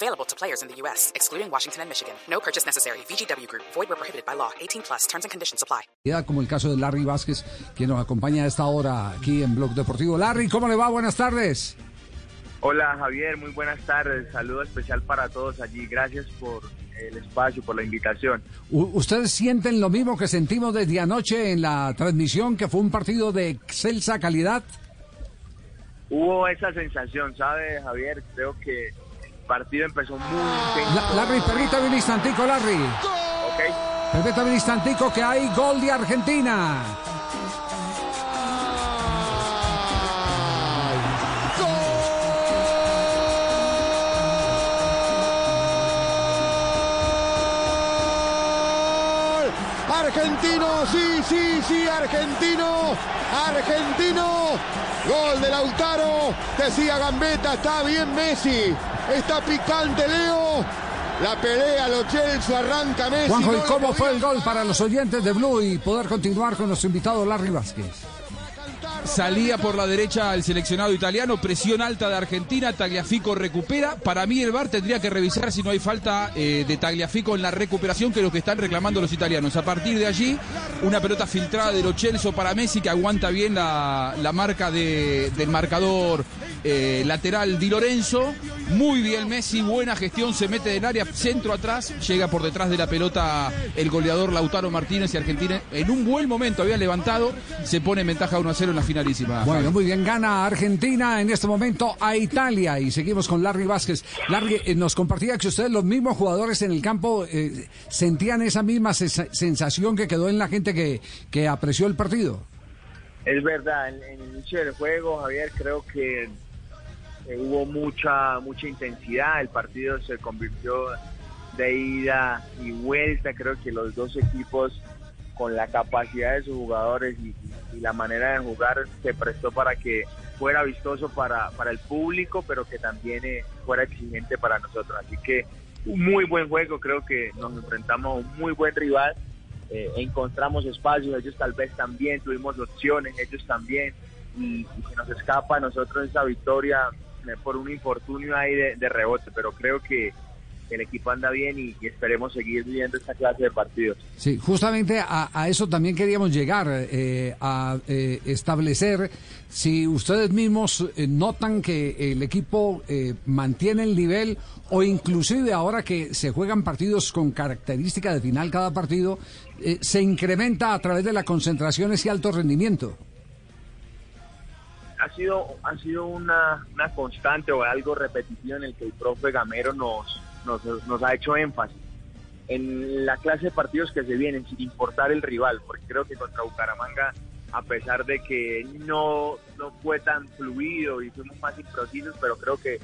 Available to players in the U.S., excluding Washington and Michigan. No purchase necessary. VGW Group. Void where prohibited by law. 18 plus. Terms and conditions apply. Como el caso de Larry Vázquez, quien nos acompaña a esta hora aquí en Blog Deportivo. Larry, ¿cómo le va? Buenas tardes. Hola Javier, muy buenas tardes. Saludo especial para todos allí. Gracias por el espacio, por la invitación. ¿Ustedes sienten lo mismo que sentimos desde anoche en la transmisión, que fue un partido de excelsa calidad? Hubo esa sensación, ¿sabe, Javier? Creo que partido empezó muy intenso. Larry, permítame un instantico, Larry. Ok. Permítame un instantico que hay gol de Argentina. Argentino, sí, sí, sí, argentino, argentino. Gol de Lautaro, decía Gambetta, está bien Messi, está picante Leo. La pelea, lo Chelsea, arranca Messi. Juanjo, ¿y cómo fue el gol para los oyentes de Blue y poder continuar con nuestro invitado Larry Vázquez? Salía por la derecha el seleccionado italiano, presión alta de Argentina, Tagliafico recupera. Para mí el VAR tendría que revisar si no hay falta eh, de Tagliafico en la recuperación, que es lo que están reclamando los italianos. A partir de allí, una pelota filtrada de Lo Celso para Messi, que aguanta bien la, la marca de- del marcador eh, lateral Di Lorenzo. Muy bien Messi, buena gestión, se mete del área, centro atrás, llega por detrás de la pelota el goleador Lautaro Martínez y Argentina en un buen momento había levantado, se pone en ventaja 1 a 0 en la finalísima. Bueno, muy bien, gana Argentina en este momento a Italia y seguimos con Larry Vázquez. Larry, eh, nos compartía que ustedes, los mismos jugadores en el campo, eh, sentían esa misma sens- sensación que quedó en la gente que, que apreció el partido. Es verdad, en, en el inicio del juego, Javier, creo que eh, hubo mucha mucha intensidad. El partido se convirtió de ida y vuelta. Creo que los dos equipos, con la capacidad de sus jugadores y, la manera de jugar, se prestó para que fuera vistoso para, para el público, pero que también eh, fuera exigente para nosotros. Así que un muy buen juego. Creo que nos enfrentamos a un muy buen rival eh, encontramos espacios, ellos tal vez también, tuvimos opciones, ellos también, y, y se nos escapa a nosotros esa victoria por un infortunio ahí de, rebote, pero creo que el equipo anda bien y, esperemos seguir viendo esta clase de partidos. Sí, justamente a, eso también queríamos llegar, eh, a eh, establecer si ustedes mismos eh, notan que el equipo mantiene el nivel o inclusive ahora que se juegan partidos con característica de final cada partido, se incrementa a través de la concentración ese alto rendimiento. Ha sido ha sido una, una constante o algo repetitivo en el que el profe Gamero nos, nos, ha hecho énfasis en la clase de partidos que se vienen sin importar el rival porque creo que contra Bucaramanga a pesar de que no, no fue tan fluido y fuimos más imprecisos pero creo que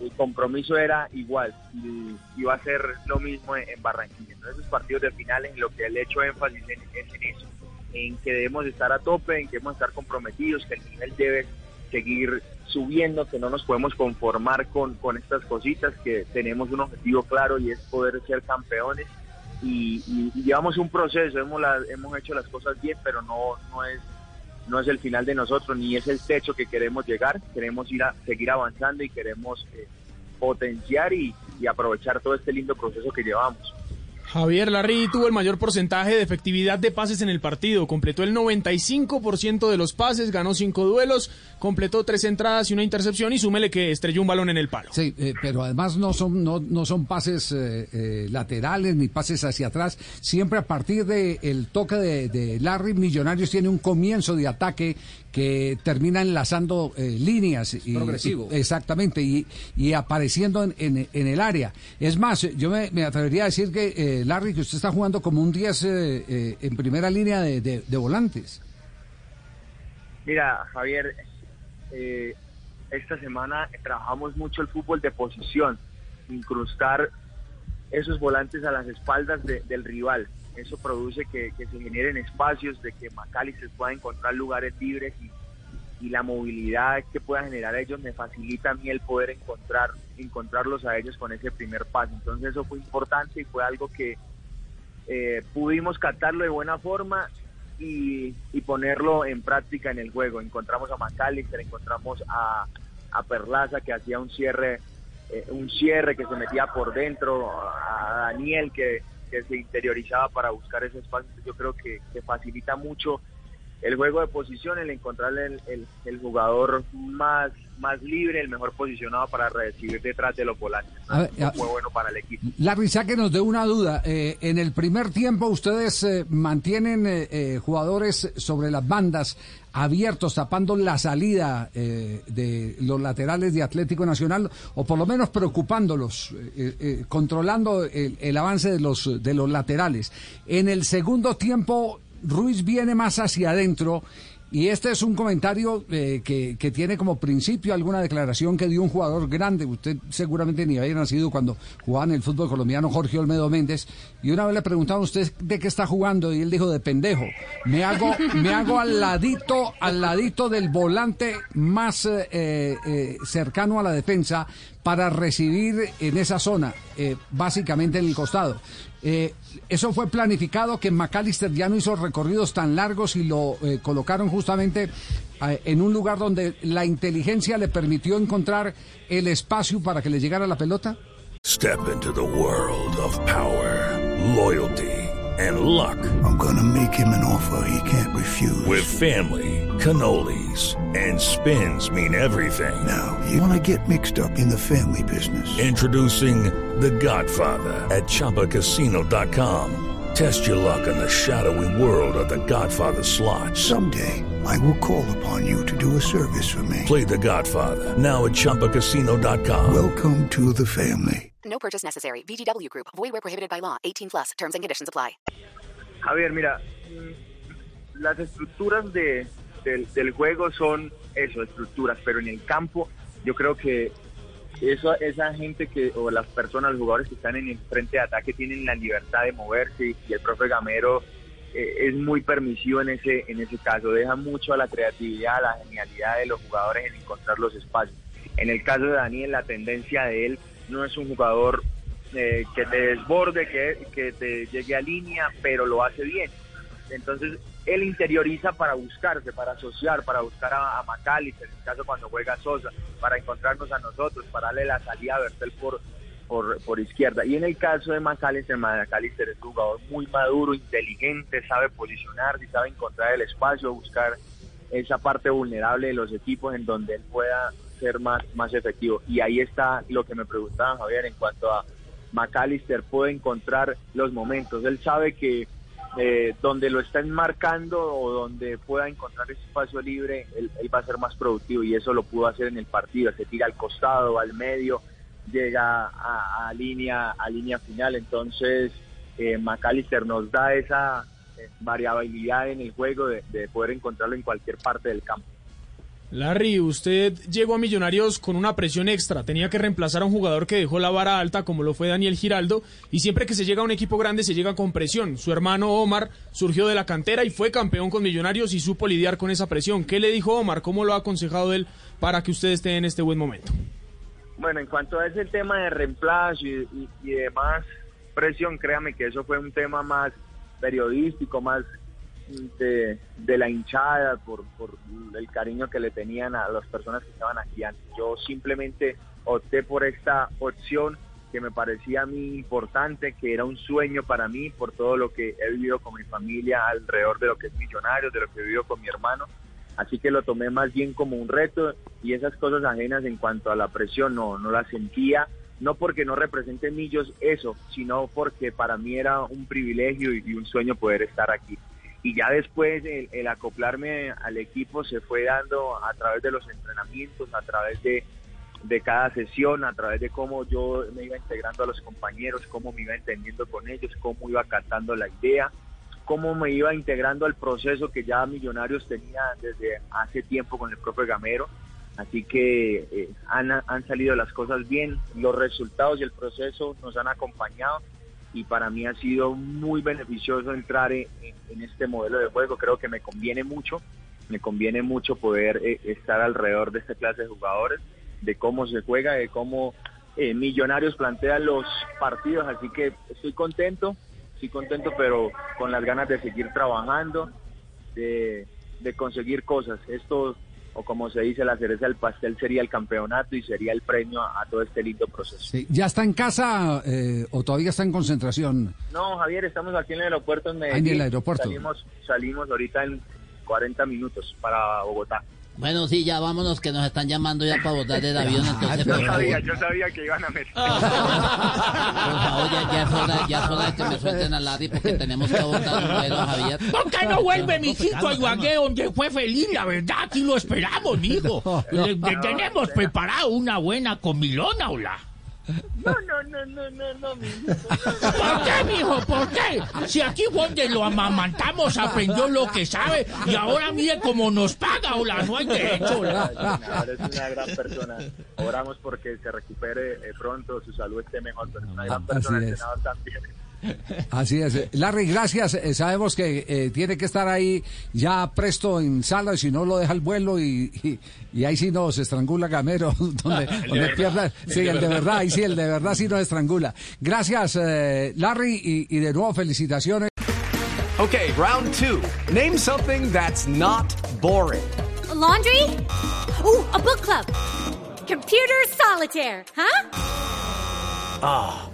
el compromiso era igual y iba a ser lo mismo en, en Barranquilla entonces esos partidos de finales en lo que he hecho énfasis en, es en eso en que debemos estar a tope, en que debemos estar comprometidos, que el nivel debe seguir subiendo, que no nos podemos conformar con, con estas cositas, que tenemos un objetivo claro y es poder ser campeones. Y, llevamos un proceso, hemos, la- hemos hecho las cosas bien, pero no, no, es, no es el final de nosotros, ni es el techo que queremos llegar, queremos ir a seguir avanzando y queremos eh, potenciar y, y aprovechar todo este lindo proceso que llevamos. Javier Larry tuvo el mayor porcentaje de efectividad de pases en el partido. Completó el 95% de los pases, ganó cinco duelos, completó tres entradas y una intercepción y súmele que estrelló un balón en el palo. Sí, eh, pero además no son, no, no son pases eh, eh, laterales ni pases hacia atrás. Siempre a partir del toque de, de Larry, Millonarios tiene un comienzo de ataque que termina enlazando eh, líneas. Y, Progresivo. y- exactamente, y, y apareciendo en, en- en el área. Es más, yo me, me atrevería a decir que, eh, Larry, que usted está jugando como un 10 eh, eh, en primera línea de, volantes. Mira, Javier, eh, esta semana trabajamos mucho el fútbol de posición, incrustar esos volantes a las espaldas de- del rival. eso produce que, se generen espacios, de que McAllister pueda encontrar lugares libres y, la movilidad que pueda generar ellos me facilita a mí el poder encontrar encontrarlos a ellos con ese primer paso. Entonces eso fue importante y fue algo que eh, pudimos captarlo de buena forma y, ponerlo en práctica en el juego. Encontramos a McAllister, encontramos a, a Perlaza que hacía un cierre eh, un cierre que se metía por dentro, a Daniel que, se interiorizaba para buscar ese espacio. Yo creo que, facilita mucho el juego de posición, el encontrar el, jugador más, más libre, el mejor posicionado para recibir detrás de los volantes. Muy bueno para el equipo. La risa que nos dé una duda. Eh, en el primer tiempo ustedes eh, mantienen jugadores sobre las bandas abiertos, tapando la salida eh, de los laterales de Atlético Nacional, o por lo menos preocupándolos, eh, eh, controlando el, el, avance de los, de los laterales. En el segundo tiempo, Ruiz viene más hacia adentro y este es un comentario eh, que, que, tiene como principio alguna declaración que dio un jugador grande. Usted seguramente ni había nacido cuando jugaba en el fútbol colombiano, Jorge Olmedo Méndez. Y una vez le preguntaban a usted de qué está jugando y él dijo de pendejo. Me hago, me hago al ladito, al ladito del volante más eh, eh, cercano a la defensa para recibir en esa zona, básicamente en el costado. Eh, eso fue planificado, que McAllister ya no hizo recorridos tan largos y lo eh, colocaron justamente eh, en un lugar donde la inteligencia le permitió encontrar el espacio para que le llegara la pelota. Step into the world of power, loyalty and luck. I'm gonna make him an offer he can't refuse. With family, cannolis and spins mean everything. Now, you wanna get mixed up in the family business. Introducing The Godfather at ChumbaCasino.com. Test your luck in the shadowy world of The Godfather slot. Someday, I will call upon you to do a service for me. Play The Godfather now at ChumbaCasino.com. Welcome to the family. No purchase necessary. VGW Group. Void where prohibited by law. 18 plus. Terms and conditions apply. Javier, mira, mm, las estructuras de, del, del juego son eso, estructuras, pero en el campo yo creo que eso, esa gente que, o las personas, los jugadores que están en el frente de ataque tienen la libertad de moverse y el profe Gamero es muy permisivo en ese, en ese caso, deja mucho a la creatividad, a la genialidad de los jugadores en encontrar los espacios. En el caso de Daniel, la tendencia de él no es un jugador eh, que te desborde, que, que te llegue a línea, pero lo hace bien. Entonces, él interioriza para buscarse, para asociar, para buscar a, a en el caso cuando juega Sosa, para encontrarnos a nosotros, para darle la salida a Bertel por, por, por izquierda. Y en el caso de Macalister, Macalister es un jugador muy maduro, inteligente, sabe posicionarse, sabe encontrar el espacio, buscar esa parte vulnerable de los equipos en donde él pueda ser más, más efectivo. Y ahí está lo que me preguntaba Javier en cuanto a McAllister puede encontrar los momentos. Él sabe que eh, donde lo están marcando o donde pueda encontrar ese espacio libre, él, va a ser más productivo y eso lo pudo hacer en el partido. Se tira al costado, al medio, llega a, línea a línea final. Entonces, eh, McAllister nos da esa eh, variabilidad en el juego de poder encontrarlo en cualquier parte del campo. Larry, usted llegó a Millonarios con una presión extra. Tenía que reemplazar a un jugador que dejó la vara alta, como lo fue Daniel Giraldo. Y siempre que se llega a un equipo grande, se llega con presión. Su hermano Omar surgió de la cantera y fue campeón con Millonarios y supo lidiar con esa presión. ¿Qué le dijo Omar? ¿Cómo lo ha aconsejado él para que usted esté en este buen momento? Bueno, en cuanto a ese tema de reemplazo y, demás presión, créame que eso fue un tema más periodístico, más de, la hinchada, por, por el cariño que le tenían a las personas que estaban aquí antes. Yo simplemente opté por esta opción que me parecía a mí importante, que era un sueño para mí por todo lo que he vivido con mi familia alrededor de lo que es millonario, de lo que he vivido con mi hermano. Así que lo tomé más bien como un reto y esas cosas ajenas en cuanto a la presión no, no las sentía, no porque no representen millos eso, sino porque para mí era un privilegio y un sueño poder estar aquí. Y ya después el, acoplarme al equipo se fue dando a través de los entrenamientos, a través de, cada sesión, a través de cómo yo me iba integrando a los compañeros, cómo me iba entendiendo con ellos, cómo iba captando la idea, cómo me iba integrando al proceso que ya Millonarios tenía desde hace tiempo con el propio Gamero. Así que eh, han, han salido las cosas bien, los resultados y el proceso nos han acompañado y para mí ha sido muy beneficioso entrar en, en este modelo de juego. Creo que me conviene mucho, me conviene mucho poder eh, estar alrededor de esta clase de jugadores, de cómo se juega, de cómo eh, Millonarios plantea los partidos, así que estoy contento, estoy contento, pero con las ganas de seguir trabajando, de, de conseguir cosas. Esto o como se dice, la cereza del pastel sería el campeonato y sería el premio a, todo este lindo proceso. ¿Ya está en casa eh, o todavía está en concentración? No, Javier, estamos aquí en el aeropuerto en Medellín. Ah, en el aeropuerto. Salimos, salimos ahorita en 40 minutos para Bogotá. Bueno, sí, ya vámonos que nos están llamando ya para votar del avión. Entonces, yo, sabía, yo sabía que iban a meter. Por favor, ya, ya, es hora, ya es hora de que me suelten a Larry porque tenemos que votar un vuelo, Javier. ¿Por qué no vuelve mi hijito a Ibagué donde fue feliz? La verdad, aquí lo esperamos. Le, le tenemos preparado una buena comilona, hola. No, no, no, no, no, no, ¿Por qué, mijo? ¿Por qué? Si aquí donde lo amamantamos aprendió lo que sabe y ahora mire cómo nos paga, hola, no hay derecho, hola. Es una gran persona. Oramos porque se recupere eh, pronto, su salud esté mejor, pero es una gran persona, el senador también. Así es. Larry, gracias. Eh, sabemos que eh, tiene que estar ahí ya presto en sala, si no lo deja el vuelo y, y, ahí sí nos estrangula Gamero, donde, donde pierda. Sí, el de verdad, ahí sí, el de verdad sí nos estrangula. Gracias, eh, Larry, y, y de nuevo felicitaciones. Okay, round two. Name something that's not boring. laundry? Ooh, a book club. Computer solitaire, huh? Ah.